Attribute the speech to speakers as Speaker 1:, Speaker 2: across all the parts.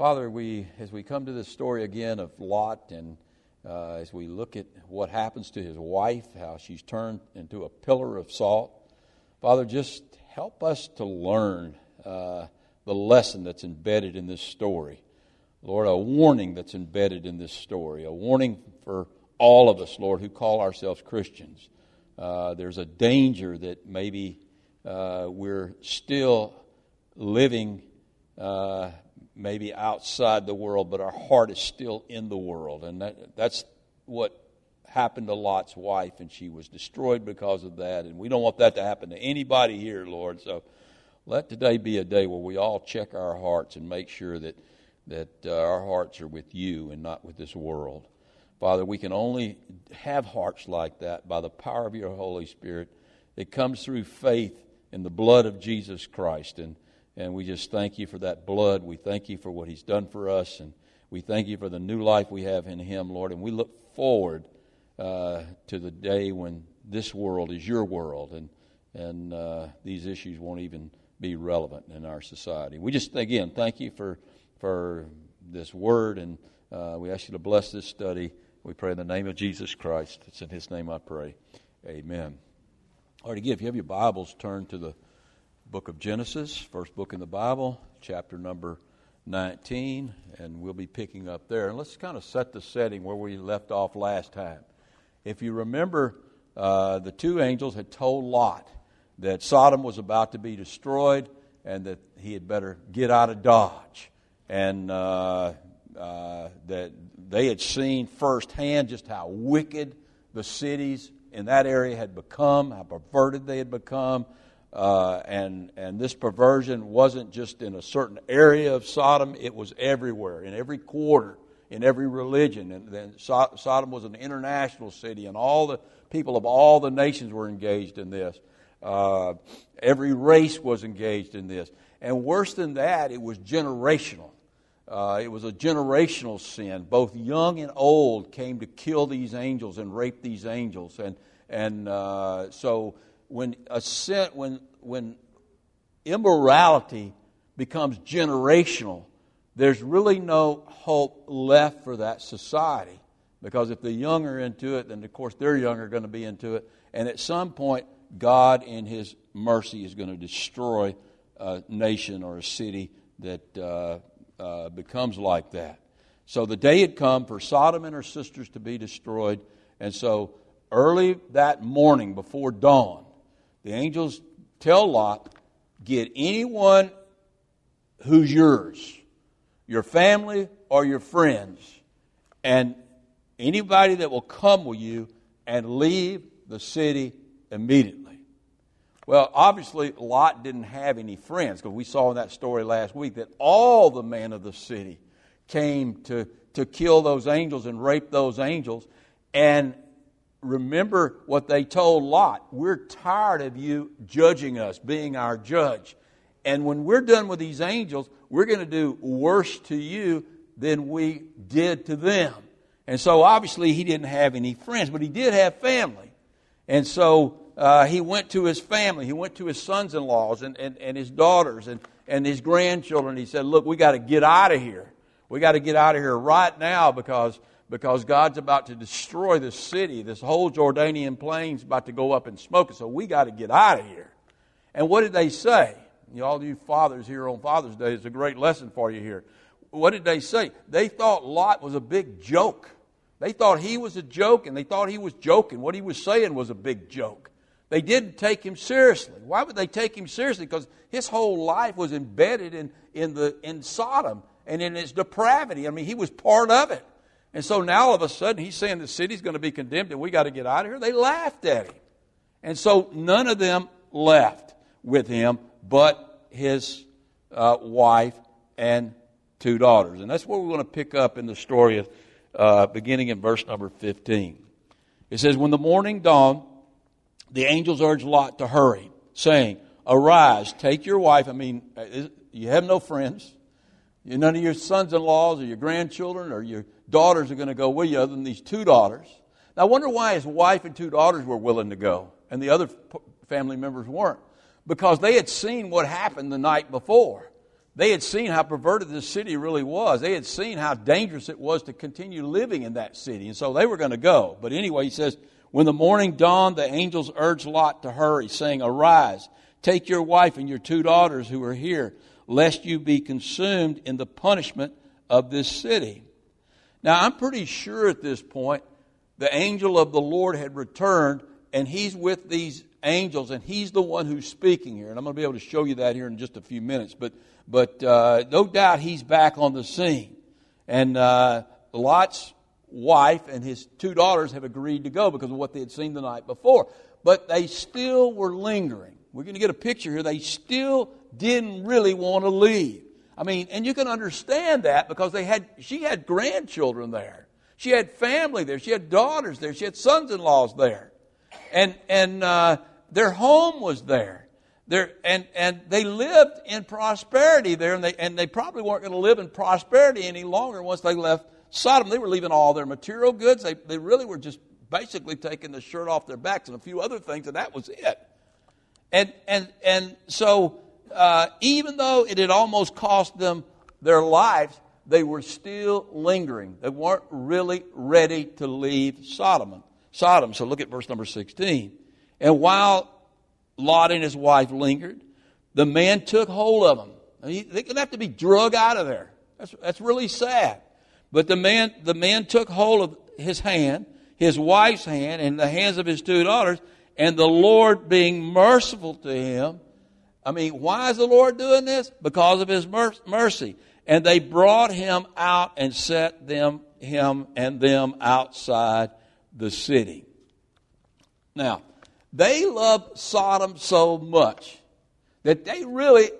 Speaker 1: Father, we, as we come to this story again of Lot, and uh, as we look at what happens to his wife, how she's turned into a pillar of salt, Father, just help us to learn uh, the lesson that's embedded in this story. Lord, a warning that's embedded in this story, a warning for all of us, Lord, who call ourselves Christians. Uh, there's a danger that maybe uh, we're still living uh, maybe outside the world, but our heart is still in the world. And that, that's what happened to Lot's wife, and she was destroyed because of that. And we don't want that to happen to anybody here, Lord. So let today be a day where we all check our hearts and make sure that, that uh, our hearts are with you and not with this world. Father, we can only have hearts like that by the power of your Holy Spirit. It comes through faith in the blood of Jesus Christ. And and we just thank you for that blood. We thank you for what He's done for us. And we thank you for the new life we have in Him, Lord. And we look forward uh, to the day when this world is your world and, and uh, these issues won't even be relevant in our society. We just, again, thank you for, for this word. And uh, we ask you to bless this study. We pray in the name of Jesus Christ. It's in His name I pray. Amen. All right, again, if you have your Bibles, turn to the book of Genesis, first book in the Bible, chapter number 19, and we'll be picking up there. And let's kind of set the setting where we left off last time. If you remember, uh, the two angels had told Lot that Sodom was about to be destroyed and that he had better get out of Dodge. And uh, uh, that they had seen firsthand just how wicked the cities in that area had become, how perverted they had become, uh, and, and this perversion wasn't just in a certain area of Sodom, it was everywhere, in every quarter, in every religion. And then so- Sodom was an international city, and all the people of all the nations were engaged in this. Uh, every race was engaged in this. And worse than that, it was generational. Uh, it was a generational sin. Both young and old came to kill these angels and rape these angels. And, and uh, so when a sin, when when immorality becomes generational, there's really no hope left for that society. Because if the young are into it, then of course their young are going to be into it. And at some point, God, in His mercy, is going to destroy a nation or a city that uh, uh, becomes like that. So the day had come for Sodom and her sisters to be destroyed. And so early that morning before dawn, the angels tell Lot, get anyone who's yours, your family or your friends, and anybody that will come with you and leave the city immediately. Well, obviously, Lot didn't have any friends because we saw in that story last week that all the men of the city came to, to kill those angels and rape those angels. And remember what they told Lot. We're tired of you judging us, being our judge. And when we're done with these angels, we're going to do worse to you than we did to them. And so obviously he didn't have any friends, but he did have family. And so uh, he went to his family. He went to his sons in laws and, and, and his daughters and, and his grandchildren. He said, Look, we got to get out of here. We got to get out of here right now because because God's about to destroy this city. This whole Jordanian plain's about to go up in smoke. So we got to get out of here. And what did they say? All you fathers here on Father's Day, it's a great lesson for you here. What did they say? They thought Lot was a big joke. They thought he was a joke, and they thought he was joking. What he was saying was a big joke. They didn't take him seriously. Why would they take him seriously? Because his whole life was embedded in, in, the, in Sodom and in its depravity. I mean, he was part of it. And so now all of a sudden he's saying the city's going to be condemned and we got to get out of here. They laughed at him. And so none of them left with him but his uh, wife and two daughters. And that's what we're going to pick up in the story of, uh, beginning in verse number 15. It says, When the morning dawned, the angels urged Lot to hurry, saying, Arise, take your wife. I mean, uh, you have no friends. None of your sons in laws or your grandchildren or your daughters are going to go with you other than these two daughters. Now, I wonder why his wife and two daughters were willing to go and the other family members weren't. Because they had seen what happened the night before. They had seen how perverted this city really was. They had seen how dangerous it was to continue living in that city. And so they were going to go. But anyway, he says, When the morning dawned, the angels urged Lot to hurry, saying, Arise, take your wife and your two daughters who are here, lest you be consumed in the punishment of this city. Now, I'm pretty sure at this point the angel of the Lord had returned, and he's with these angels, and he's the one who's speaking here. And I'm going to be able to show you that here in just a few minutes. But, but uh, no doubt he's back on the scene. And uh, Lot's wife and his two daughters have agreed to go because of what they had seen the night before. But they still were lingering. We're going to get a picture here. They still didn't really want to leave. I mean, and you can understand that because they had, she had grandchildren there. She had family there. She had daughters there. She had sons-in-laws there. And, and, uh, their home was there. There, and, and they lived in prosperity there, and they, and they probably weren't going to live in prosperity any longer once they left Sodom. They were leaving all their material goods. They, they really were just basically taking the shirt off their backs and a few other things, and that was it. And, and, and so, uh, even though it had almost cost them their lives, they were still lingering. They weren't really ready to leave Sodom. Sodom. So look at verse number 16. And while Lot and his wife lingered, the man took hold of them. They're going to have to be drug out of there. That's, that's really sad. But the man, the man took hold of his hand, his wife's hand, and the hands of his two daughters, and the Lord being merciful to him. I mean, why is the Lord doing this? Because of his mercy. And they brought him out and set them, him and them outside the city. Now, they loved Sodom so much that they really,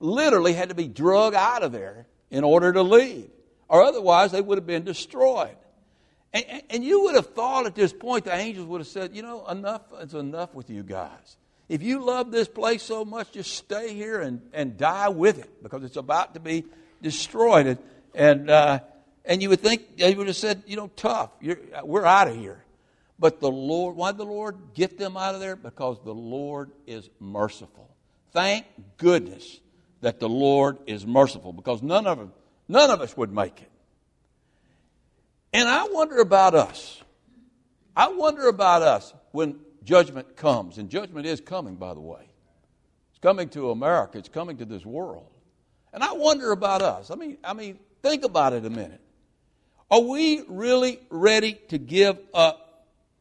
Speaker 1: literally had to be drug out of there in order to leave, or otherwise they would have been destroyed. And, and, you would have thought at this point the angels would have said, you know, enough is enough with you guys. If you love this place so much, just stay here and, and die with it because it's about to be destroyed. And, and, uh, and you would think they would have said, you know, tough, we're out of here. But the Lord, why did the Lord get them out of there? Because the Lord is merciful. Thank goodness that the Lord is merciful because none of them, none of us would make it. And I wonder about us. I wonder about us when judgment comes. And judgment is coming, by the way. It's coming to America. It's coming to this world. And I wonder about us. I mean, I mean, think about it a minute. Are we really ready to give up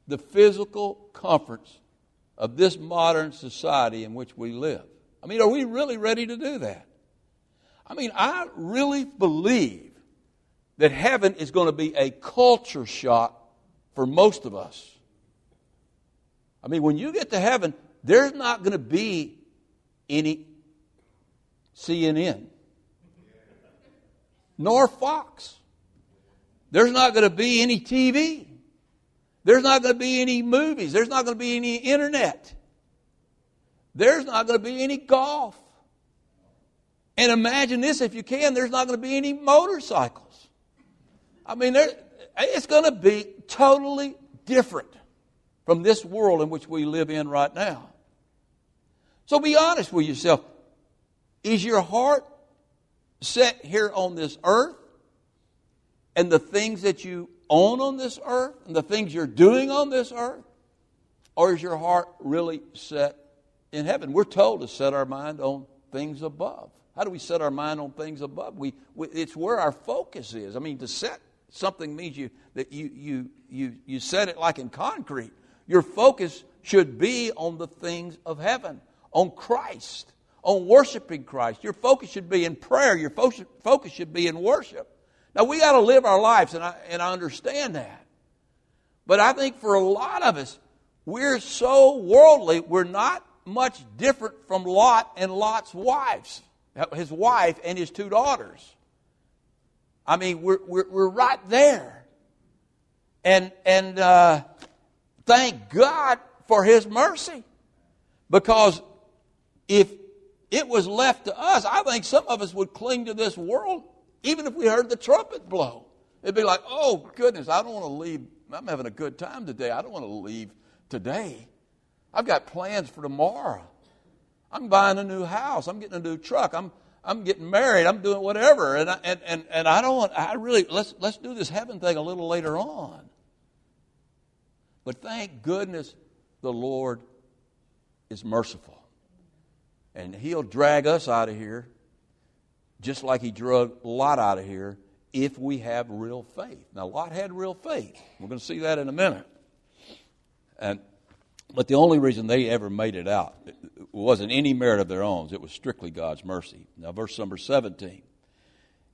Speaker 1: the physical comforts of this modern society in which we live. I mean, are we really ready to do that? I mean, I really believe that heaven is going to be a culture shock for most of us. I mean, when you get to heaven, there's not going to be any CNN, nor Fox. There's not going to be any TV. There's not going to be any movies. There's not going to be any internet. There's not going to be any golf. And imagine this if you can, there's not going to be any motorcycles. I mean, it's going to be totally different from this world in which we live in right now. So be honest with yourself. Is your heart set here on this earth and the things that you own on this earth and the things you're doing on this earth? Or is your heart really set in heaven? We're told to set our mind on things above. How do we set our mind on things above? We, we, it's where our focus is. I mean, to set something means you that you you you you set it like in concrete. Your focus should be on the things of heaven, on Christ, on worshiping Christ. Your focus should be in prayer. Your focus should be in worship. Now, we got to live our lives, and I, and I understand that. But I think for a lot of us, we're so worldly, we're not much different from Lot and Lot's wives, his wife and his two daughters. I mean, we're, we're, we're right there. And, and uh, thank God for his mercy. Because if it was left to us, I think some of us would cling to this world even if we heard the trumpet blow, it'd be like, oh, goodness, I don't want to leave. I'm having a good time today. I don't want to leave today. I've got plans for tomorrow. I'm buying a new house. I'm getting a new truck. I'm, I'm getting married. I'm doing whatever. And I, and, and, and I don't want, I really, let's, let's do this heaven thing a little later on. But thank goodness the Lord is merciful. And He'll drag us out of here just like He drug Lot out of here if we have real faith. Now, Lot had real faith. We're going to see that in a minute. And, but the only reason they ever made it out wasn't any merit of their own, it was strictly God's mercy. Now, verse number 17.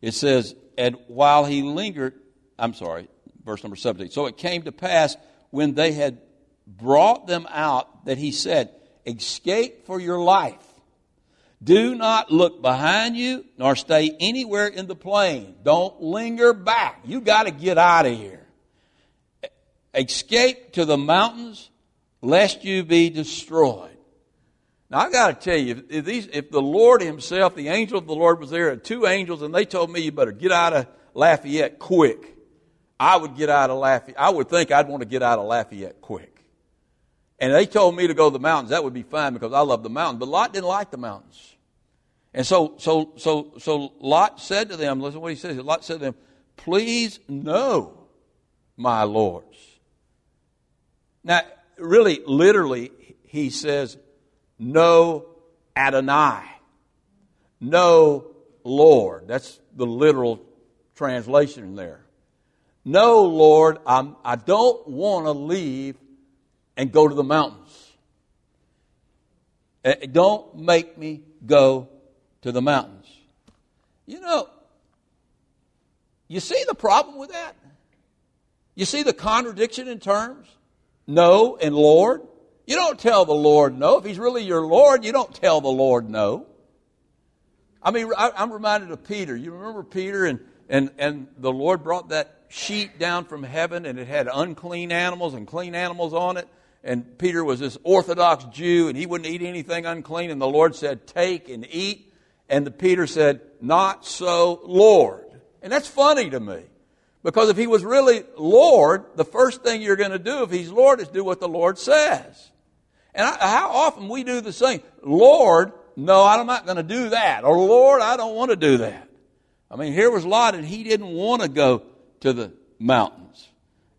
Speaker 1: It says, And while he lingered, I'm sorry, verse number 17. So it came to pass when they had brought them out that he said, Escape for your life. Do not look behind you, nor stay anywhere in the plain. Don't linger back. You got to get out of here. Escape to the mountains, lest you be destroyed. Now I got to tell you, if, these, if the Lord Himself, the angel of the Lord, was there, and two angels, and they told me you better get out of Lafayette quick, I would get out of Lafayette. I would think I'd want to get out of Lafayette quick. And they told me to go to the mountains. That would be fine because I love the mountains. But Lot didn't like the mountains. And so, so, so, so Lot said to them, listen to what he says. Lot said to them, please know my lords. Now, really, literally, he says, no Adonai. No Lord. That's the literal translation there. No, Lord, I'm, I don't want to leave and go to the mountains. Eh, don't make me go to the mountains. You know, you see the problem with that? You see the contradiction in terms? No and Lord? You don't tell the Lord no. If He's really your Lord, you don't tell the Lord no. I mean, I'm reminded of Peter. You remember Peter and, and, and the Lord brought that sheet down from heaven and it had unclean animals and clean animals on it. And Peter was this Orthodox Jew and he wouldn't eat anything unclean. And the Lord said, Take and eat. And the Peter said, Not so, Lord. And that's funny to me. Because if he was really Lord, the first thing you're going to do if he's Lord is do what the Lord says. And I, how often we do the same. Lord, no, I'm not going to do that. Or Lord, I don't want to do that. I mean, here was Lot and he didn't want to go to the mountains.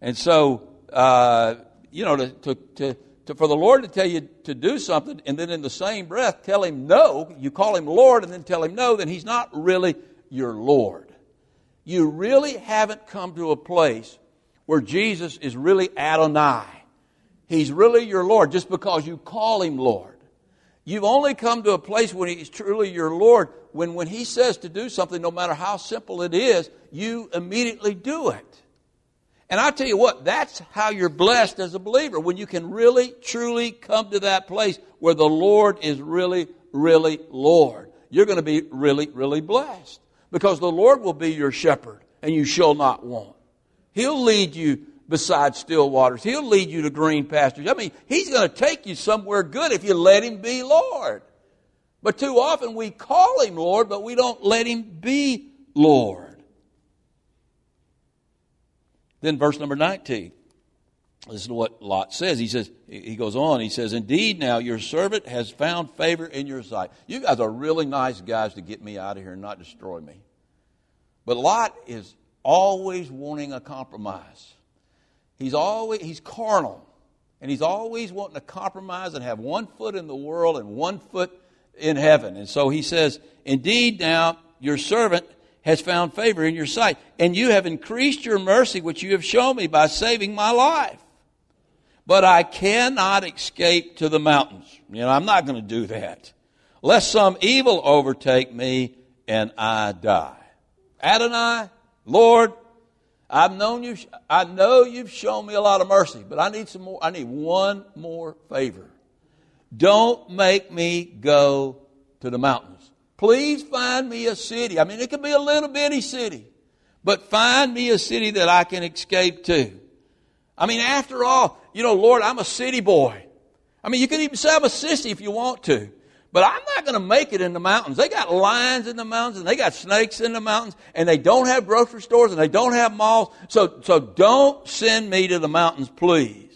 Speaker 1: And so, uh, you know, to, to, to to, for the Lord to tell you to do something and then in the same breath tell him no, you call him Lord and then tell him no, then he's not really your Lord. You really haven't come to a place where Jesus is really Adonai. He's really your Lord just because you call him Lord. You've only come to a place when he's truly your Lord when when he says to do something, no matter how simple it is, you immediately do it. And I tell you what, that's how you're blessed as a believer, when you can really, truly come to that place where the Lord is really, really Lord. You're going to be really, really blessed. Because the Lord will be your shepherd, and you shall not want. He'll lead you beside still waters. He'll lead you to green pastures. I mean, He's going to take you somewhere good if you let Him be Lord. But too often we call Him Lord, but we don't let Him be Lord. Then verse number 19. This is what Lot says. He says, he goes on, he says, Indeed, now your servant has found favor in your sight. You guys are really nice guys to get me out of here and not destroy me. But Lot is always wanting a compromise. He's always, he's carnal. And he's always wanting to compromise and have one foot in the world and one foot in heaven. And so he says, Indeed, now your servant has found favor in your sight. And you have increased your mercy, which you have shown me by saving my life. But I cannot escape to the mountains. You know, I'm not going to do that. Lest some evil overtake me and I die. Adonai, Lord, I've known you, I know you've shown me a lot of mercy, but I need some more, I need one more favor. Don't make me go to the mountains. Please find me a city. I mean, it could be a little bitty city, but find me a city that I can escape to. I mean, after all, you know, Lord, I'm a city boy. I mean, you can even say I'm a sissy if you want to. But I'm not going to make it in the mountains. They got lions in the mountains and they got snakes in the mountains and they don't have grocery stores and they don't have malls. So, so don't send me to the mountains, please.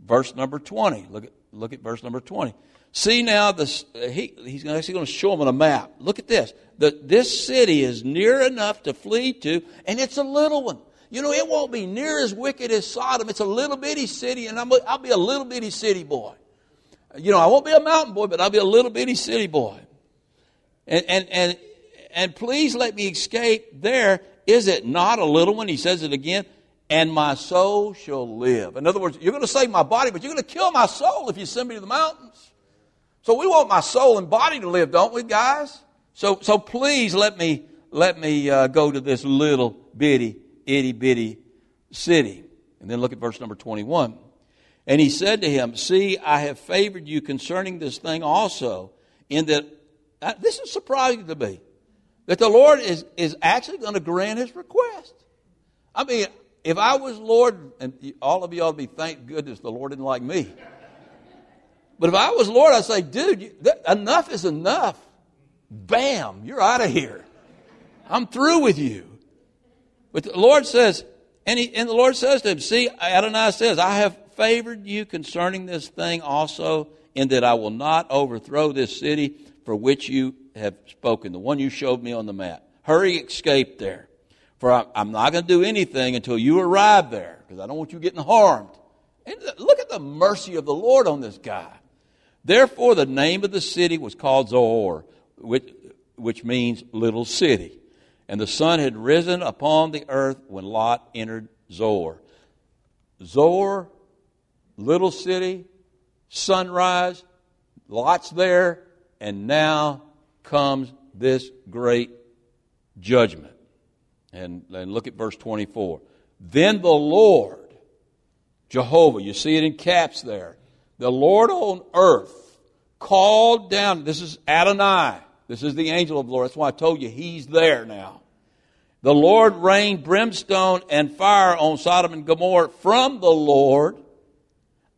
Speaker 1: Verse number 20. Look at, look at verse number 20. See now, this, he, he's going to show them on a map. Look at this. The, this city is near enough to flee to, and it's a little one. You know, it won't be near as wicked as Sodom. It's a little bitty city, and I'm, I'll be a little bitty city boy. You know, I won't be a mountain boy, but I'll be a little bitty city boy. And, and, and, and please let me escape there. Is it not a little one? He says it again. And my soul shall live. In other words, you're going to save my body, but you're going to kill my soul if you send me to the mountains. So we want my soul and body to live, don't we, guys? So, so please let me, let me uh, go to this little bitty, itty bitty city. And then look at verse number 21. And he said to him, See, I have favored you concerning this thing also, in that uh, this is surprising to me, that the Lord is, is actually going to grant his request. I mean, if I was Lord, and all of you ought to be thank goodness the Lord didn't like me. But if I was Lord, I'd say, dude, you, enough is enough. Bam, you're out of here. I'm through with you. But the Lord says, and, he, and the Lord says to him, see, Adonai says, I have favored you concerning this thing also, in that I will not overthrow this city for which you have spoken, the one you showed me on the map. Hurry, escape there. For I'm not going to do anything until you arrive there, because I don't want you getting harmed. And look at the mercy of the Lord on this guy. Therefore, the name of the city was called Zoar, which, which means little city. And the sun had risen upon the earth when Lot entered Zoar. Zoar, little city, sunrise, Lot's there, and now comes this great judgment. And, and look at verse 24. Then the Lord, Jehovah, you see it in caps there, the Lord on earth called down, this is Adonai, this is the angel of the Lord. That's why I told you he's there now. The Lord rained brimstone and fire on Sodom and Gomorrah from the Lord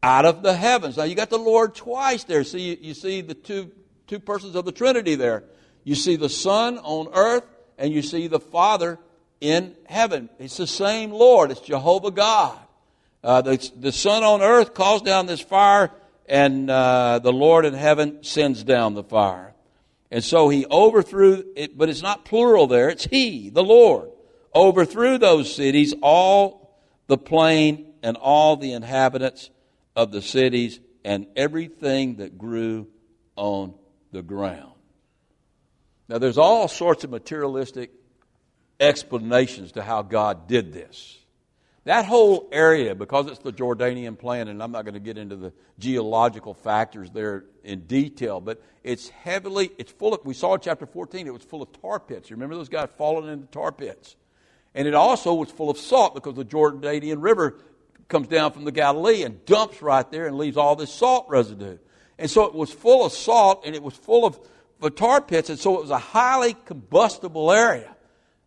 Speaker 1: out of the heavens. Now you got the Lord twice there. See, you, see the two, two persons of the Trinity there. You see the Son on earth and you see the Father in heaven. It's the same Lord. It's Jehovah God. Uh, the, the Son on earth calls down this fire, and uh, the Lord in heaven sends down the fire. And so he overthrew it, but it's not plural there, it's he, the Lord, overthrew those cities, all the plain and all the inhabitants of the cities, and everything that grew on the ground. Now, there's all sorts of materialistic explanations to how God did this. That whole area, because it's the Jordanian plain, and I'm not going to get into the geological factors there in detail, but it's heavily, it's full of, we saw in chapter 14, it was full of tar pits. You remember those guys falling into tar pits? And it also was full of salt because the Jordanian River comes down from the Galilee and dumps right there and leaves all this salt residue. And so it was full of salt and it was full of, tar pits, and so it was a highly combustible area.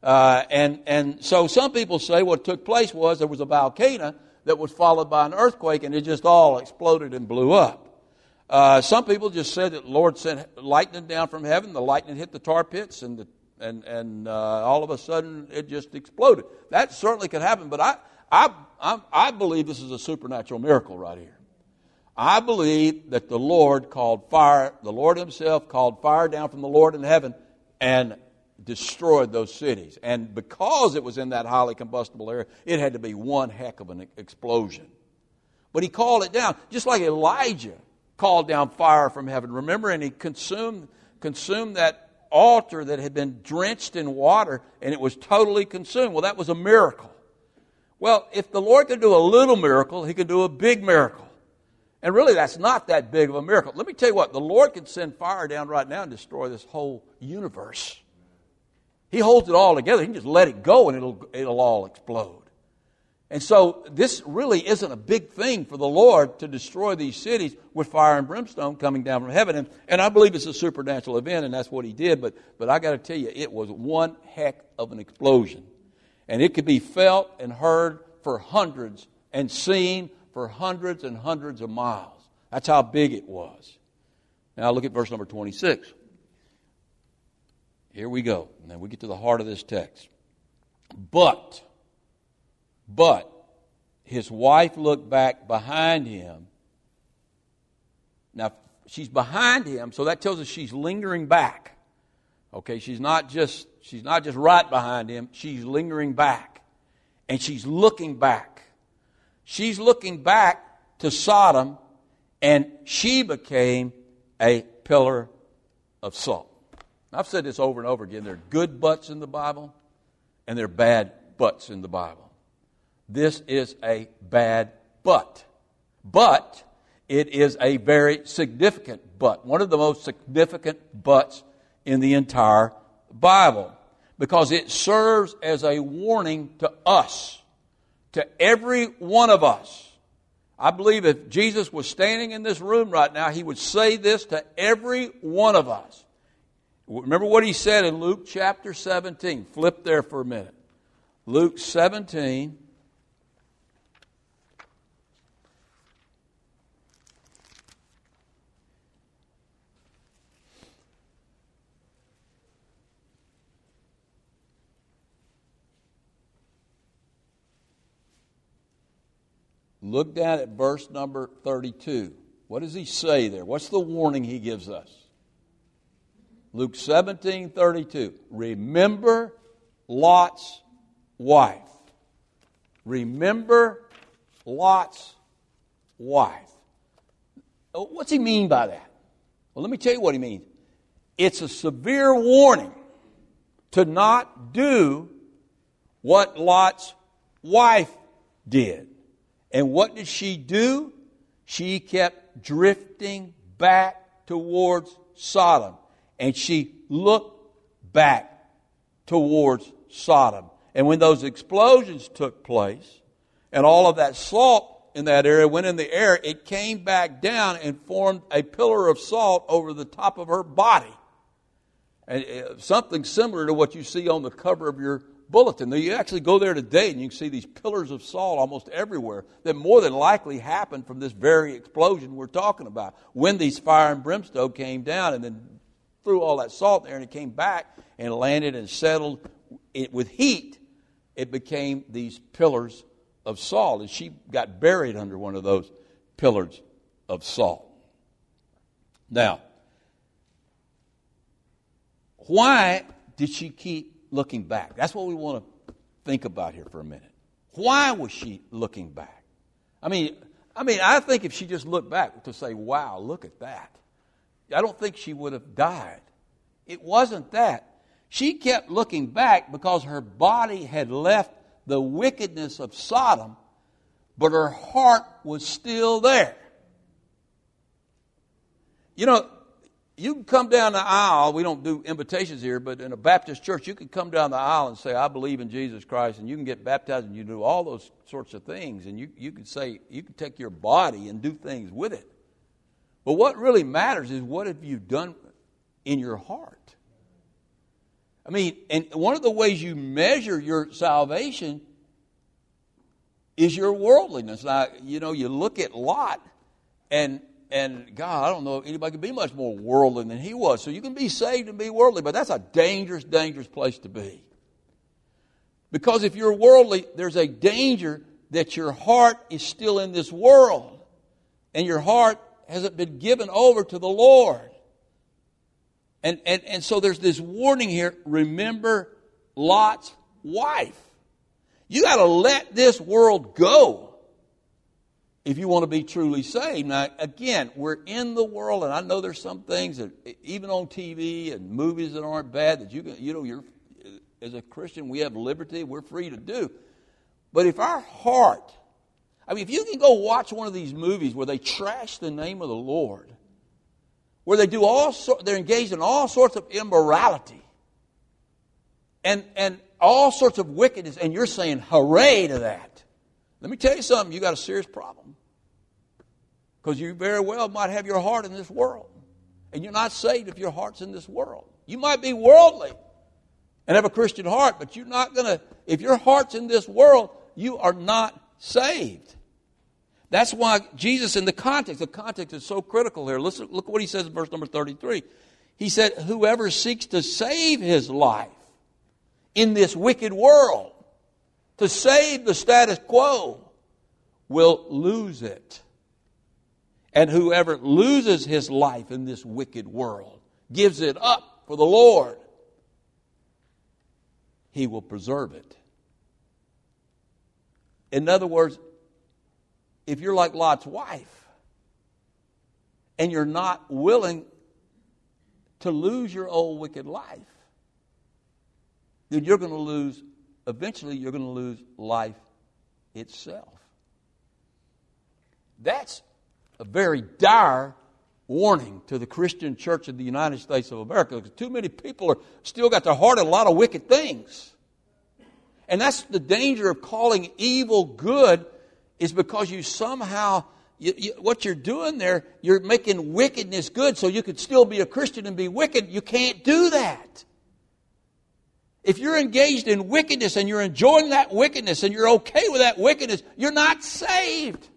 Speaker 1: Uh, and, and so some people say what took place was there was a volcano that was followed by an earthquake and it just all exploded and blew up. Uh, some people just said that the Lord sent lightning down from heaven, the lightning hit the tar pits, and, the, and, and uh, all of a sudden it just exploded. That certainly could happen, but I, I, I, I believe this is a supernatural miracle right here. I believe that the Lord called fire, the Lord Himself called fire down from the Lord in heaven and destroyed those cities. And because it was in that highly combustible area, it had to be one heck of an explosion. But he called it down, just like Elijah called down fire from heaven. Remember, and he consumed, consumed that altar that had been drenched in water and it was totally consumed. Well, that was a miracle. Well, if the Lord could do a little miracle, he could do a big miracle. And really, that's not that big of a miracle. Let me tell you what, the Lord can send fire down right now and destroy this whole universe. He holds it all together. He can just let it go and it'll, it'll all explode. And so this really isn't a big thing for the Lord to destroy these cities with fire and brimstone coming down from heaven. And, and I believe it's a supernatural event, and that's what he did. But, but I got to tell you, it was one heck of an explosion. And it could be felt and heard for hundreds and seen for hundreds and hundreds of miles. That's how big it was. Now look at verse number 26. Here we go. Now we get to the heart of this text. But, but, his wife looked back behind him. Now, she's behind him, so that tells us she's lingering back. Okay, she's not just she's not just right behind him, she's lingering back. And she's looking back. She's looking back to Sodom, and she became a pillar of salt. I've said this over and over again. There are good buts in the Bible, and there are bad buts in the Bible. This is a bad butt. But it is a very significant but, one of the most significant buts in the entire Bible, because it serves as a warning to us, to every one of us. I believe if Jesus was standing in this room right now, he would say this to every one of us. Remember what he said in Luke chapter 17. Flip there for a minute. Luke 17. Look down at verse number 32. What does he say there? What's the warning he gives us? Luke 17 32. Remember Lot's wife. Remember Lot's wife. Oh, what's he mean by that? Well, let me tell you what he means. It's a severe warning to not do what Lot's wife did. And what did she do? She kept drifting back towards Sodom. And she looked back towards Sodom. And when those explosions took place, and all of that salt in that area went in the air, it came back down and formed a pillar of salt over the top of her body. And uh, something similar to what you see on the cover of your bulletin. You actually go there today and you can see these pillars of salt almost everywhere that more than likely happened from this very explosion we're talking about. When these fire and brimstone came down and then threw all that salt there and it came back and landed and settled it, with heat, it became these pillars of salt. And she got buried under one of those pillars of salt. Now, why did she keep looking back. That's what we want to think about here for a minute. Why was she looking back? I mean, I mean, I think if she just looked back to say, "Wow, look at that," I don't think she would have died. It wasn't that. She kept looking back because her body had left the wickedness of Sodom, but her heart was still there. You know, you can come down the aisle. We don't do invitations here, but in a Baptist church, you can come down the aisle and say, I believe in Jesus Christ, and you can get baptized and you do all those sorts of things. And you, you can say, you can take your body and do things with it. But what really matters is what have you done in your heart? I mean, and one of the ways you measure your salvation is your worldliness. Now, you know, you look at Lot, and and God, I don't know if anybody could be much more worldly than he was. So you can be saved and be worldly, but that's a dangerous, dangerous place to be. Because if you're worldly, there's a danger that your heart is still in this world and your heart hasn't been given over to the Lord. And, and, and so there's this warning here remember Lot's wife. You got to let this world go if you want to be truly saved. Now, again, we're in the world, and I know there's some things that, even on TV and movies that aren't bad, that you can, you know, you're, as a Christian, we have liberty, we're free to do. But if our heart, I mean, if you can go watch one of these movies where they trash the name of the Lord, where they do all sorts, they're engaged in all sorts of immorality, and, and all sorts of wickedness, and you're saying hooray to that. Let me tell you something, you got a serious problem. Because you very well might have your heart in this world. And you're not saved if your heart's in this world. You might be worldly and have a Christian heart, but you're not going to, if your heart's in this world, you are not saved. That's why Jesus, in the context, the context is so critical here. Listen, look what he says in verse number 33. He said, Whoever seeks to save his life in this wicked world, to save the status quo, will lose it. And whoever loses his life in this wicked world, gives it up for the Lord, he will preserve it. In other words, if you're like Lot's wife and you're not willing to lose your old wicked life, then you're going to lose, eventually, you're going to lose life itself. That's a very dire warning to the Christian church of the United States of America because too many people are still got their heart in a lot of wicked things. And that's the danger of calling evil good is because you somehow you, you, what you're doing there, you're making wickedness good so you could still be a Christian and be wicked. You can't do that. If you're engaged in wickedness and you're enjoying that wickedness and you're okay with that wickedness, you're not saved.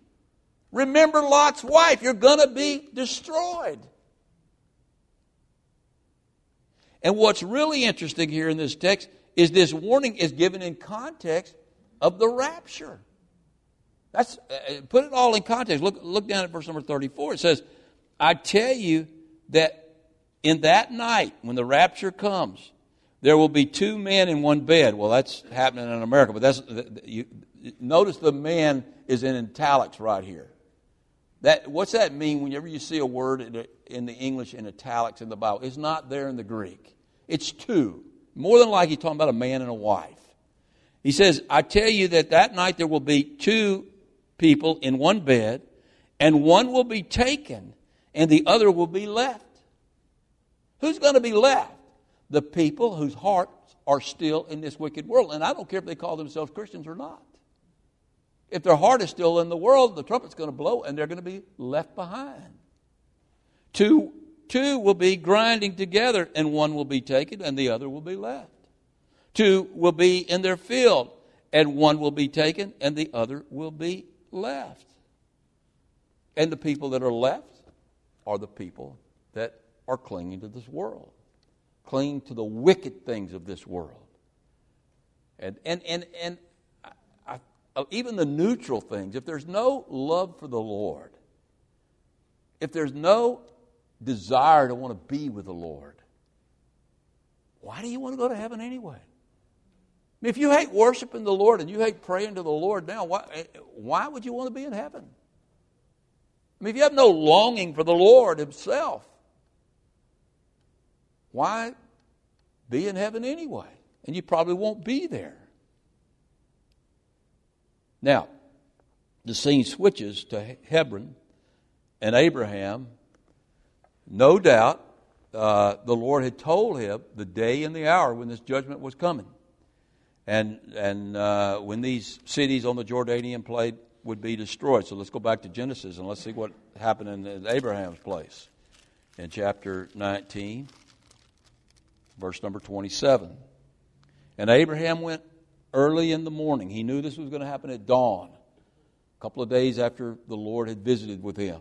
Speaker 1: Remember Lot's wife, you're going to be destroyed. And what's really interesting here in this text is this warning is given in context of the rapture. That's uh, put it all in context. Look, look down at verse number 34. It says, I tell you that in that night, when the rapture comes, there will be two men in one bed. Well, that's happening in America, but that's you, notice the man is in italics right here. That, what's that mean whenever you see a word in, the English in italics in the Bible? It's not there in the Greek. It's two. More than likely, he's talking about a man and a wife. He says, I tell you that that night there will be two people in one bed, and one will be taken, and the other will be left. Who's going to be left? The people whose hearts are still in this wicked world. And I don't care if they call themselves Christians or not. If their heart is still in the world, the trumpet's going to blow and they're going to be left behind. Two, two will be grinding together, and one will be taken and the other will be left. Two will be in their field, and one will be taken and the other will be left. And the people that are left are the people that are clinging to this world, clinging to the wicked things of this world. And, and, and, and uh, even the neutral things, if there's no love for the Lord, if there's no desire to want to be with the Lord, why do you want to go to heaven anyway? I mean, if you hate worshiping the Lord and you hate praying to the Lord now, why, eh, why would you want to be in heaven? I mean, if you have no longing for the Lord Himself, why be in heaven anyway? And you probably won't be there. Now, the scene switches to Hebron and Abraham. No doubt uh, the Lord had told him the day and the hour when this judgment was coming. And, and uh, when these cities on the Jordanian plate would be destroyed. So let's go back to Genesis and let's see what happened in Abraham's place. In chapter 19, verse number 27. And Abraham went early in the morning. He knew this was going to happen at dawn, a couple of days after the Lord had visited with him.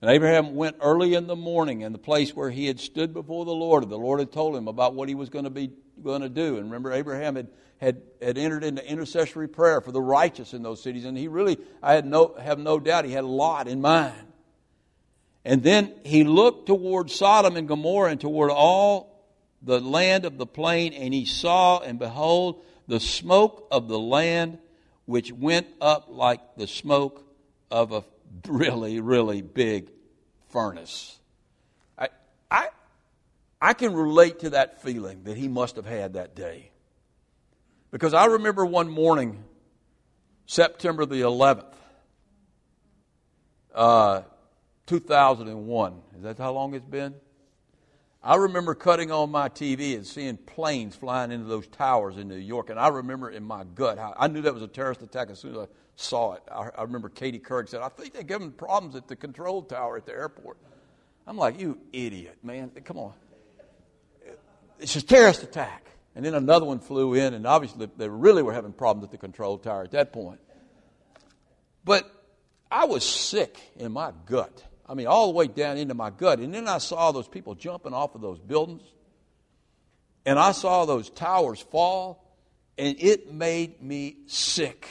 Speaker 1: And Abraham went early in the morning in the place where he had stood before the Lord. The Lord had told him about what he was going to be going to do. And remember, Abraham had, had, had entered into intercessory prayer for the righteous in those cities. And he really, I had no, have no doubt, he had a lot in mind. And then he looked toward Sodom and Gomorrah and toward all the land of the plain, and he saw, and behold, the smoke of the land which went up like the smoke of a really, really big furnace. I, I, I can relate to that feeling that he must have had that day. Because I remember one morning, September the 11th, uh, 2001. Is that how long it's been? I remember cutting on my TV and seeing planes flying into those towers in New York, and I remember in my gut how I knew that was a terrorist attack as soon as I saw it. I, I remember Katie Couric said, "I think they're giving problems at the control tower at the airport." I'm like, "You idiot, man! Come on, it's a terrorist attack." And then another one flew in, and obviously they really were having problems at the control tower at that point. But I was sick in my gut. I mean, all the way down into my gut. And then I saw those people jumping off of those buildings. And I saw those towers fall. And it made me sick.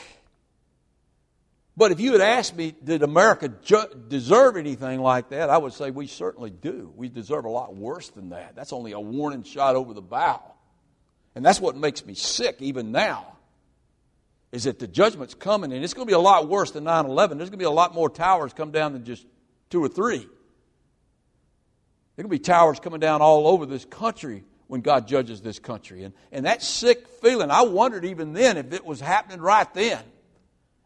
Speaker 1: But if you had asked me, did America ju- deserve anything like that, I would say we certainly do. We deserve a lot worse than that. That's only a warning shot over the bow. And that's what makes me sick even now. Is that the judgment's coming, and it's going to be a lot worse than 9 11. There's going to be a lot more towers come down than just two or three. There going to be towers coming down all over this country when God judges this country. And, and that sick feeling, I wondered even then if it was happening right then.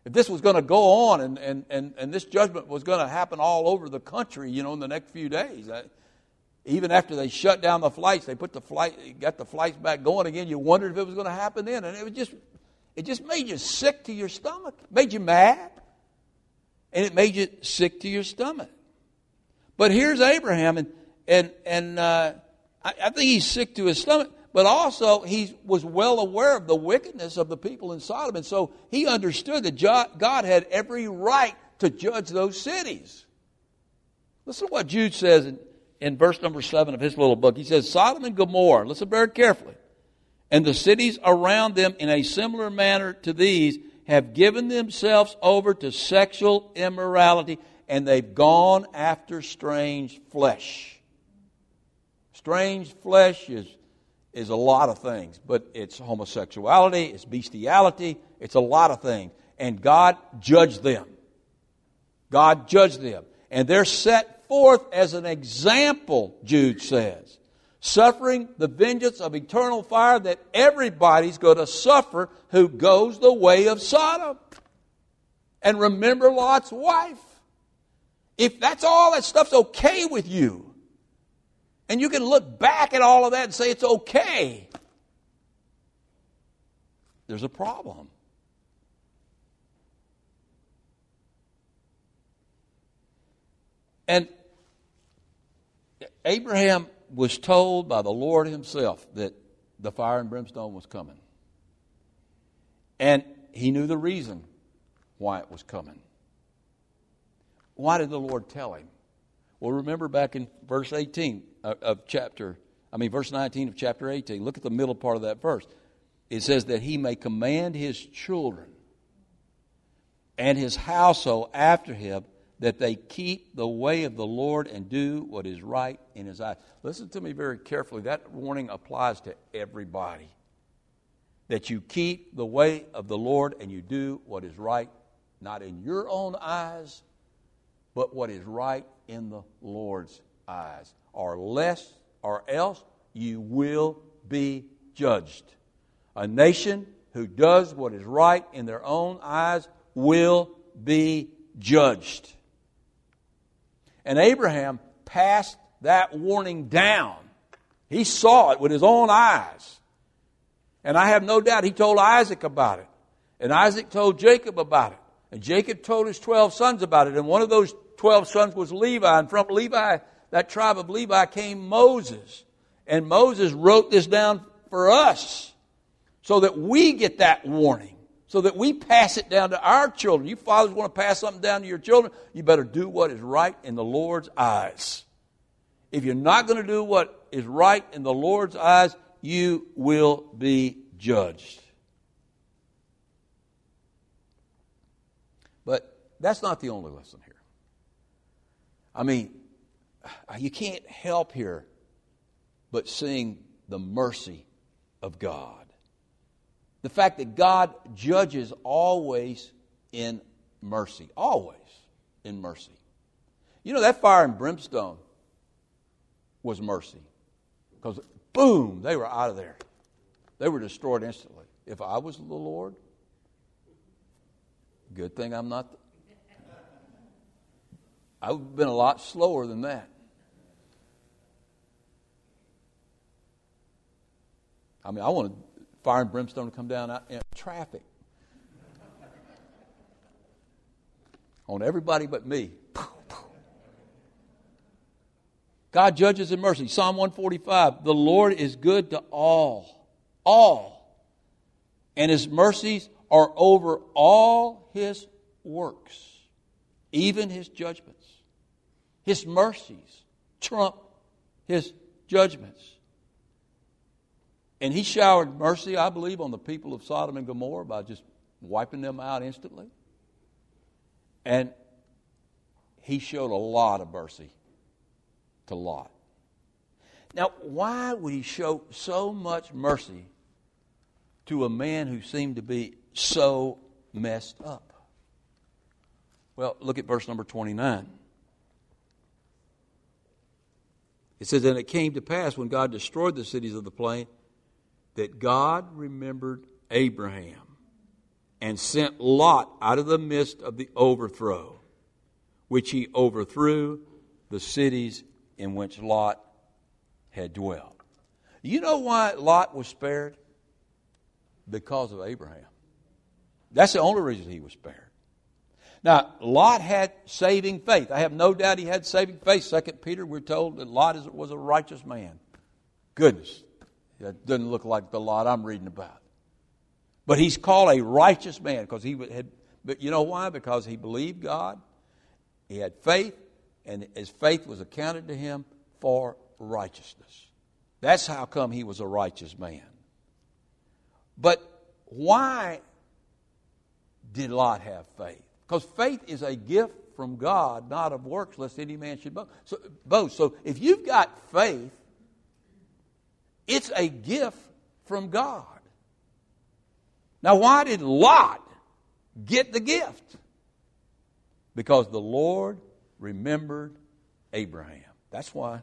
Speaker 1: If this was going to go on and, and, and, and this judgment was going to happen all over the country, you know, in the next few days. I, even after they shut down the flights, they put the flight, got the flights back going again. You wondered if it was going to happen then, and it was just, it just made you sick to your stomach. Made you mad, and it made you sick to your stomach. But here's Abraham, and and and uh, I, I think he's sick to his stomach. But also, he was well aware of the wickedness of the people in Sodom, and so he understood that God had every right to judge those cities. Listen to what Jude says in in verse number seven of his little book. He says, Sodom and Gomorrah, listen very carefully, and the cities around them in a similar manner to these have given themselves over to sexual immorality and they've gone after strange flesh. Strange flesh is, is a lot of things, but it's homosexuality, it's bestiality, it's a lot of things. And God judged them. God judged them. And they're set forth as an example, Jude says, suffering the vengeance of eternal fire that everybody's going to suffer who goes the way of Sodom. And remember Lot's wife. If that's all that stuff's okay with you, and you can look back at all of that and say it's okay, there's a problem. And Abraham was told by the Lord himself that the fire and brimstone was coming. And he knew the reason why it was coming. Why did the Lord tell him? Well, remember back in verse 18 uh, of chapter, I mean, verse 19 of chapter 18. Look at the middle part of that verse. It says that he may command his children and his household after him that they keep the way of the Lord and do what is right in his eyes. Listen to me very carefully. That warning applies to everybody. That you keep the way of the Lord and you do what is right, not in your own eyes, but what is right in the Lord's eyes. Or less, or else you will be judged. A nation who does what is right in their own eyes will be judged. And Abraham passed that warning down. He saw it with his own eyes. And I have no doubt he told Isaac about it. And Isaac told Jacob about it. And Jacob told his 12 sons about it. And one of those 12 sons was Levi. And from Levi, that tribe of Levi, came Moses. And Moses wrote this down for us so that we get that warning so that we pass it down to our children. You fathers want to pass something down to your children, you better do what is right in the Lord's eyes. If you're not going to do what is right in the Lord's eyes, you will be judged. But that's not the only lesson. I mean, you can't help here but seeing the mercy of God the fact that God judges always in mercy. Always in mercy. You know, that fire and brimstone was mercy. Because, boom, they were out of there. They were destroyed instantly. If I was the Lord, good thing I'm not. I would have been a lot slower than that. I mean, I want to fire and brimstone to come down out in traffic on everybody but me. God judges in mercy. Psalm 145 The Lord is good to all, all, and his mercies are over all his works, even his judgments. His mercies trump his judgments. And he showered mercy, I believe, on the people of Sodom and Gomorrah by just wiping them out instantly. And he showed a lot of mercy to Lot. Now, why would he show so much mercy to a man who seemed to be so messed up? Well, look at verse number 29. It says, And it came to pass when God destroyed the cities of the plain that God remembered Abraham and sent Lot out of the midst of the overthrow, which he overthrew the cities in which Lot had dwelt. You know why Lot was spared? Because of Abraham. That's the only reason he was spared. Now, Lot had saving faith. I have no doubt he had saving faith. Second Peter, we're told that Lot was a righteous man. Goodness, that doesn't look like the Lot I'm reading about. But he's called a righteous man because he had. But you know why? Because he believed God, he had faith, and his faith was accounted to him for righteousness. That's how come he was a righteous man. But why did Lot have faith? Because faith is a gift from God, not of works, lest any man should boast. So if you've got faith, it's a gift from God. Now, why did Lot get the gift? Because the Lord remembered Abraham. That's why.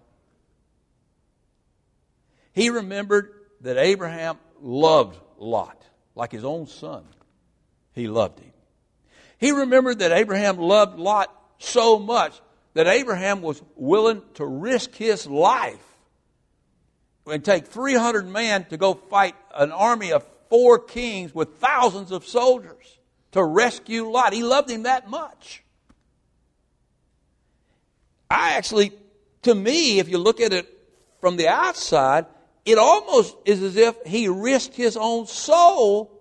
Speaker 1: He remembered that Abraham loved Lot like his own son. He loved him. He remembered that Abraham loved Lot so much that Abraham was willing to risk his life and take 300 men to go fight an army of four kings with thousands of soldiers to rescue Lot. He loved him that much. I actually, to me, if you look at it from the outside, it almost is as if he risked his own soul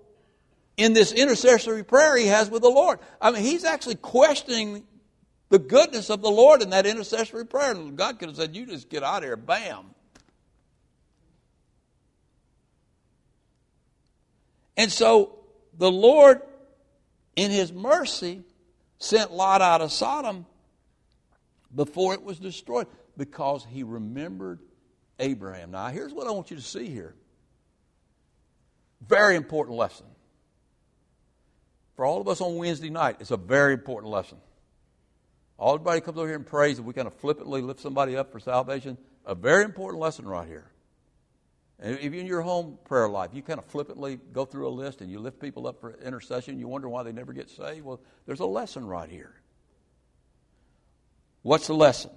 Speaker 1: in this intercessory prayer he has with the Lord. I mean, he's actually questioning the goodness of the Lord in that intercessory prayer. God could have said, You just get out of here, bam. And so the Lord, in his mercy, sent Lot out of Sodom before it was destroyed because he remembered Abraham. Now, here's what I want you to see here. Very important lesson. For all of us on Wednesday night, it's a very important lesson. All everybody comes over here and prays, and we kind of flippantly lift somebody up for salvation. A very important lesson right here. And if in your home prayer life, you kind of flippantly go through a list and you lift people up for intercession, you wonder why they never get saved. Well, there's a lesson right here. What's the lesson?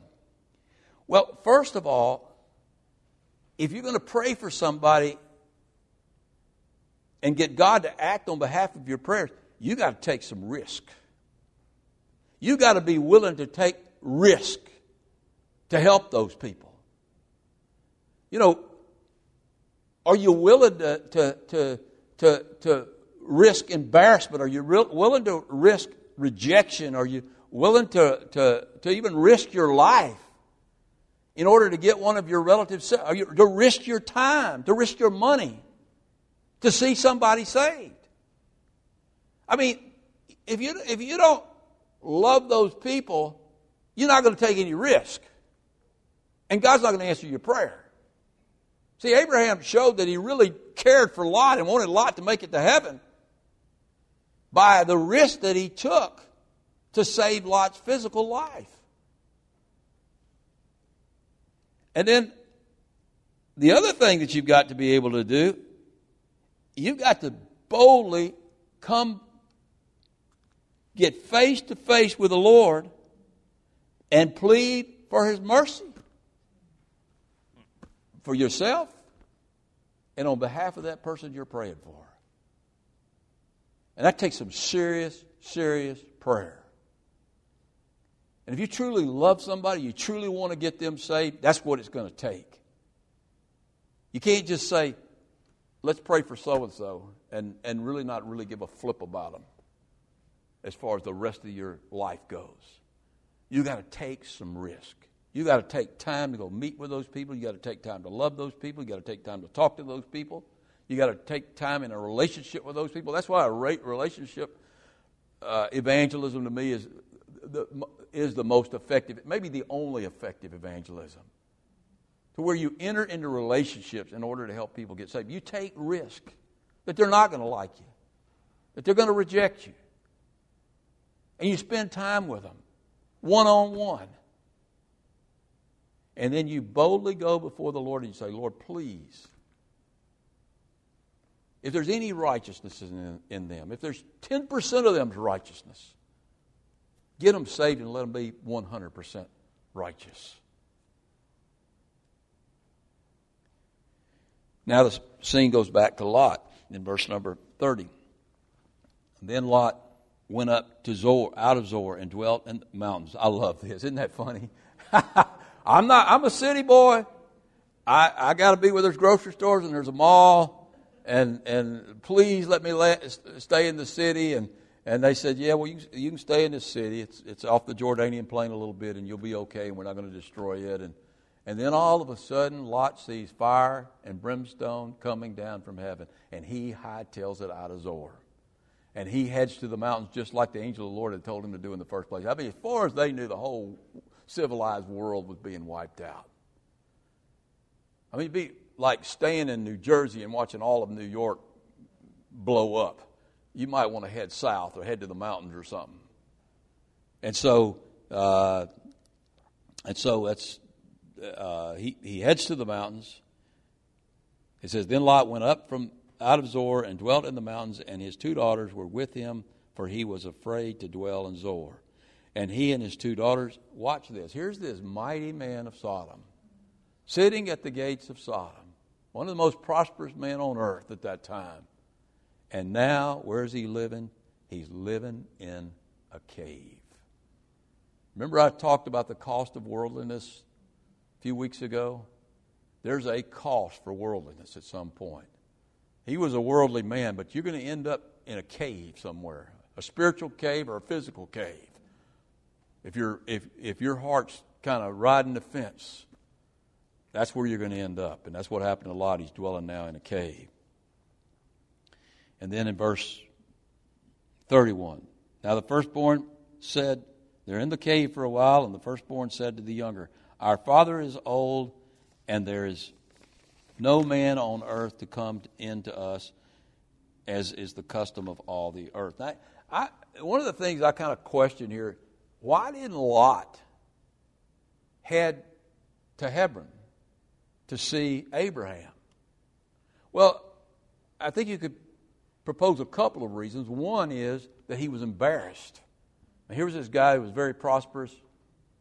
Speaker 1: Well, first of all, if you're going to pray for somebody and get God to act on behalf of your prayers, you got to take some risk. You got to be willing to take risk to help those people. You know, are you willing to, to, to, to, to risk embarrassment? Are you willing to risk rejection? Are you willing to, to, to even risk your life in order to get one of your relatives Are you, to risk your time, to risk your money, to see somebody saved? I mean, if you, if you don't love those people, you're not going to take any risk. And God's not going to answer your prayer. See, Abraham showed that he really cared for Lot and wanted Lot to make it to heaven by the risk that he took to save Lot's physical life. And then the other thing that you've got to be able to do, you've got to boldly come get face to face with the Lord and plead for His mercy for yourself and on behalf of that person you're praying for. And that takes some serious, serious prayer. And if you truly love somebody, you truly want to get them saved, that's what it's going to take. You can't just say, let's pray for so and so, and really not really give a flip about them as far as the rest of your life goes. You got to take some risk. You got to take time to go meet with those people. You got to take time to love those people. You got to take time to talk to those people. You got to take time in a relationship with those people. That's why a relationship uh, evangelism to me is the, is the most effective, maybe the only effective evangelism. To where you enter into relationships in order to help people get saved. You take risk that they're not going to like you, that they're going to reject you. And you spend time with them, one on one. And then you boldly go before the Lord and you say, Lord, please, if there's any righteousness in, in them, if there's 10% of them's righteousness, Get them saved and let them be 100% righteous. Now the scene goes back to Lot in verse number 30. then Lot went up to Zoar, out of Zoar, and dwelt in the mountains. I love this. Isn't that funny? I'm not. I'm a city boy. I I got to be where there's grocery stores and there's a mall, and and please let me let, stay in the city and and they said, Yeah, well, you, you can stay in this city. It's, it's off the Jordanian plain a little bit, and you'll be okay, and we're not going to destroy it. And, and then all of a sudden, Lot sees fire and brimstone coming down from heaven, and he hightails it out of Zoar. And he heads to the mountains just like the angel of the Lord had told him to do in the first place. I mean, as far as they knew, the whole civilized world was being wiped out. I mean, it'd be like staying in New Jersey and watching all of New York blow up you might want to head south or head to the mountains or something. And so, uh, and so that's uh, he he heads to the mountains. It says, then Lot went up from out of Zoar and dwelt in the mountains, and his two daughters were with him, for he was afraid to dwell in Zoar. And he and his two daughters, watch this. Here's this mighty man of Sodom, sitting at the gates of Sodom, one of the most prosperous men on earth at that time. And now, where is he living? He's living in a cave. Remember, I talked about the cost of worldliness a few weeks ago? There's a cost for worldliness at some point. He was a worldly man, but you're going to end up in a cave somewhere a spiritual cave or a physical cave. If, you if, if your heart's kind of riding the fence, that's where you're going to end up. And that's what happened to Lot. He's dwelling now in a cave. And then in verse 31, now the firstborn said, They're in the cave for a while, and the firstborn said to the younger, Our father is old, and there is no man on earth to come into us, as is the custom of all the earth. Now, I, one of the things I kind of question here why didn't Lot head to Hebron to see Abraham? Well, I think you could propose a couple of reasons. One is that he was embarrassed. Now, here was this guy who was very prosperous,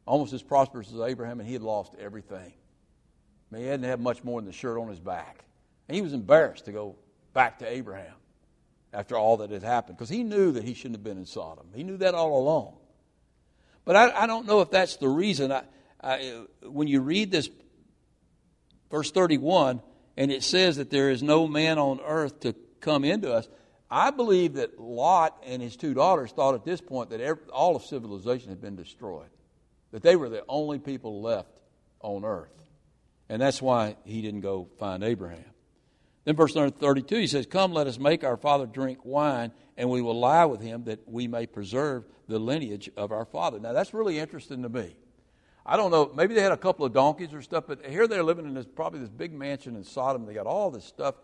Speaker 1: almost as prosperous as Abraham, and he had lost everything. He hadn't had much more than the shirt on his back. And he was embarrassed to go back to Abraham after all that had happened because he knew that he shouldn't have been in Sodom. He knew that all along. But I, I don't know if that's the reason. I, I, when you read this, verse 31, and it says that there is no man on earth to come into us. I believe that Lot and his two daughters thought at this point that every, all of civilization had been destroyed, that they were the only people left on earth. And that's why he didn't go find Abraham. Then, verse 32, he says, Come, let us make our father drink wine, and we will lie with him that we may preserve the lineage of our father. Now, that's really interesting to me. I don't know, maybe they had a couple of donkeys or stuff, but here they're living in this probably this big mansion in Sodom. They got all this stuff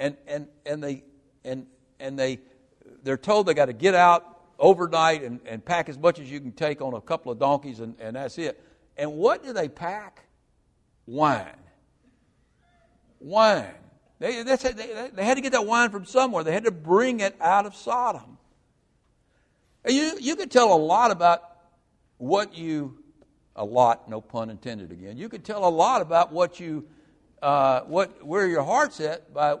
Speaker 1: and and and they and and they they're told they got to get out overnight and, and pack as much as you can take on a couple of donkeys and, and that's it. And what do they pack? Wine. Wine. They, they, they had to get that wine from somewhere. They had to bring it out of Sodom. And you, you could tell a lot about what you, a lot, no pun intended again. You could tell a lot about what you, uh, what, where your heart's at by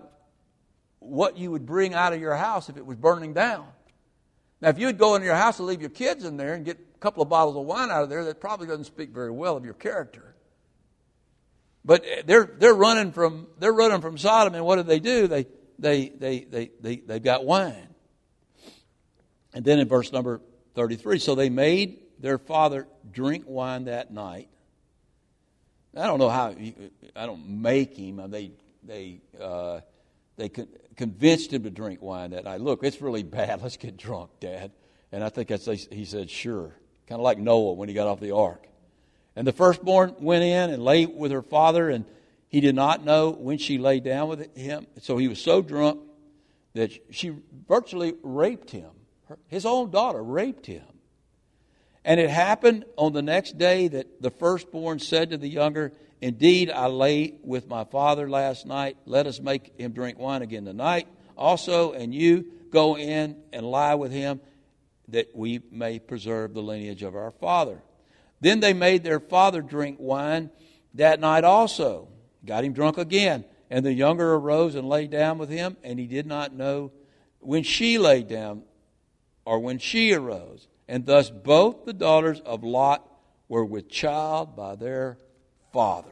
Speaker 1: what you would bring out of your house if it was burning down. Now, if you'd go into your house and leave your kids in there and get a couple of bottles of wine out of there, that probably doesn't speak very well of your character. But they're, they're, running from, they're running from Sodom, and what do they do? They, they, they, they, they, they've got wine. And then in verse number 33, so they made their father drink wine that night. I don't know how, I don't make him. They, they, uh, they convinced him to drink wine that night. Look, it's really bad. Let's get drunk, Dad. And I think that's, he said, sure. kind of like Noah when he got off the ark. And the firstborn went in and lay with her father, and he did not know when she lay down with him. So he was so drunk that she virtually raped him. His own daughter raped him. And it happened on the next day that the firstborn said to the younger, Indeed, I lay with my father last night. Let us make him drink wine again tonight also, and you go in and lie with him that we may preserve the lineage of our father. Then they made their father drink wine that night also, got him drunk again. And the younger arose and lay down with him, and he did not know when she lay down or when she arose. And thus both the daughters of Lot were with child by their father.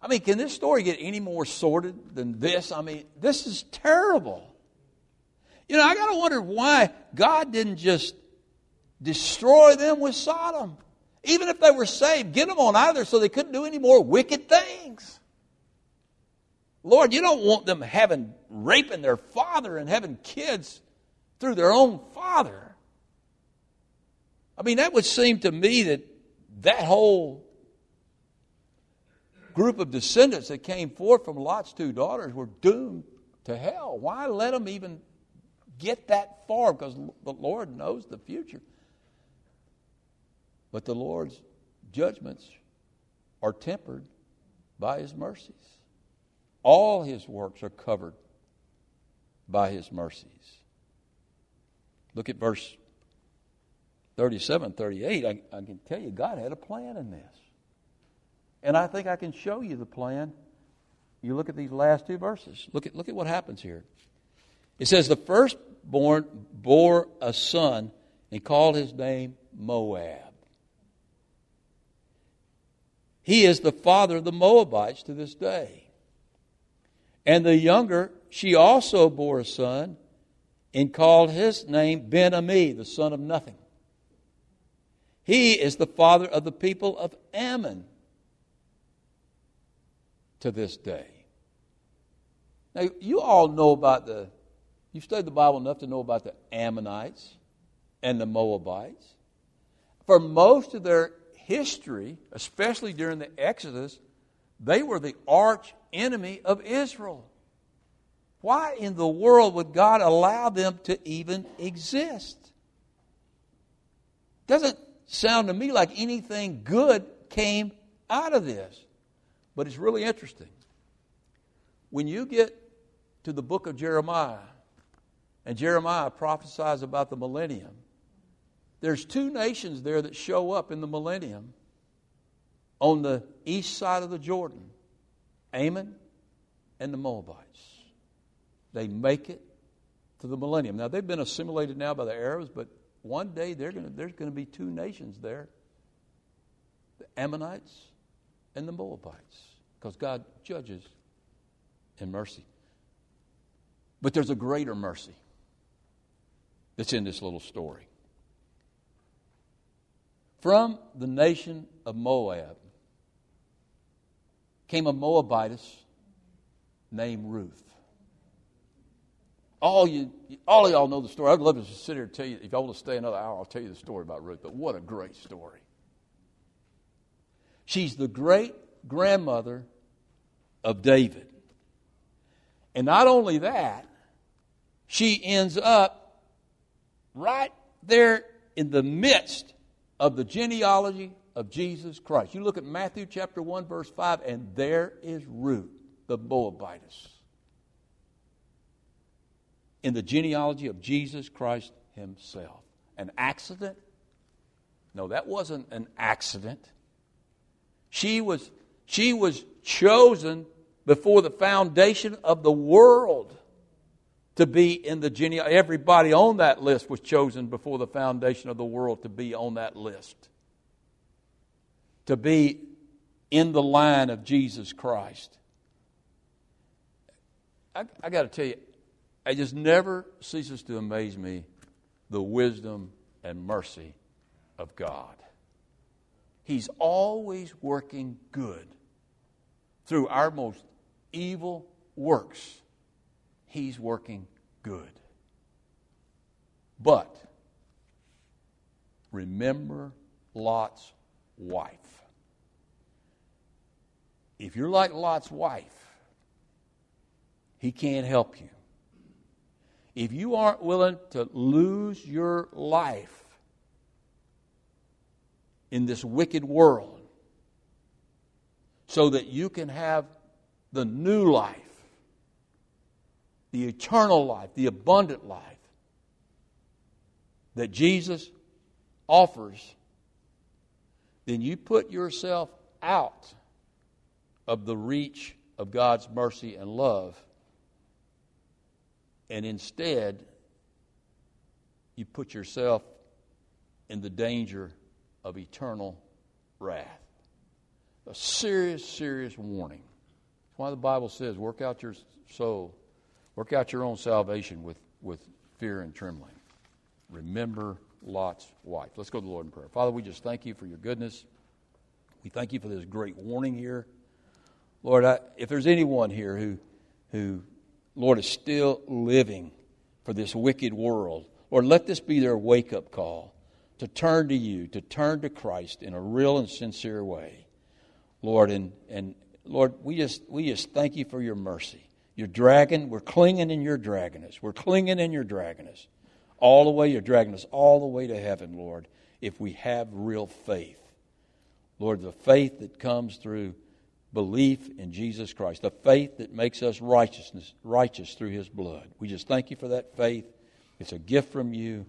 Speaker 1: I mean, can this story get any more sordid than this? I mean, this is terrible. You know, I got to wonder why God didn't just destroy them with Sodom. Even if they were saved, get them on either so they couldn't do any more wicked things. Lord, you don't want them having raping their father and having kids through their own father. I mean, that would seem to me that that whole group of descendants that came forth from Lot's two daughters were doomed to hell. Why let them even get that far? Because the Lord knows the future. But the Lord's judgments are tempered by His mercies. All His works are covered by His mercies. Look at verse 37, 38. I, I can tell you, God had a plan in this. And I think I can show you the plan. You look at these last two verses. Look at, look at what happens here. It says, The firstborn bore a son and called his name Moab. He is the father of the Moabites to this day. And the younger, she also bore a son and called his name Ben Ami, the son of nothing. He is the father of the people of Ammon to this day. Now, you all know about the, you've studied the Bible enough to know about the Ammonites and the Moabites. For most of their history, especially during the Exodus, they were the arch enemy of Israel. Why in the world would God allow them to even exist? Doesn't sound to me like anything good came out of this. But it's really interesting. When you get to the book of Jeremiah, and Jeremiah prophesies about the millennium, there's two nations there that show up in the millennium on the east side of the Jordan Ammon and the Moabites. They make it to the millennium. Now, they've been assimilated now by the Arabs, but one day gonna, there's going to be two nations there the Ammonites and the Moabites because God judges in mercy. But there's a greater mercy that's in this little story. From the nation of Moab came a Moabitess named Ruth. All you, all y'all know the story. I'd love to just sit here and tell you. If y'all want to stay another hour, I'll tell you the story about Ruth. But what a great story! She's the great grandmother of David. And not only that, she ends up right there in the midst of the genealogy of Jesus Christ. You look at Matthew chapter 1, verse 5, and there is Ruth, the Moabitess, in the genealogy of Jesus Christ himself. An accident? No, that wasn't an accident. She was, she was chosen before the foundation of the world to be in the genealogy. Everybody on that list was chosen before the foundation of the world to be on that list. To be in the line of Jesus Christ. I, I got to tell you, it just never ceases to amaze me the wisdom and mercy of God. He's always working good through our most evil works, He's working good. But remember Lot's wife. If you're like Lot's wife, he can't help you. If you aren't willing to lose your life in this wicked world so that you can have the new life, the eternal life, the abundant life that Jesus offers, then you put yourself out of the reach of God's mercy and love. And instead, you put yourself in the danger of eternal wrath. A serious, serious warning. That's why the Bible says, work out your soul, work out your own salvation with, with fear and trembling. Remember Lot's wife. Let's go to the Lord in prayer. Father, we just thank you for your goodness. We thank you for this great warning here. Lord, I, if there's anyone here who, who, Lord, is still living for this wicked world, Lord, let this be their wake up call to turn to you, to turn to Christ in a real and sincere way. Lord, and, and Lord, we just, we just thank you for your mercy. You're dragging, we're clinging and you're dragging us. We're clinging and you're dragging us. All the way, you're dragging us all the way to heaven, Lord, if we have real faith. Lord, the faith that comes through belief in Jesus Christ, the faith that makes us righteousness, righteous through his blood. We just thank you for that faith. It's a gift from you,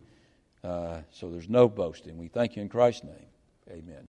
Speaker 1: uh, so there's no boasting. We thank you in Christ's name. Amen.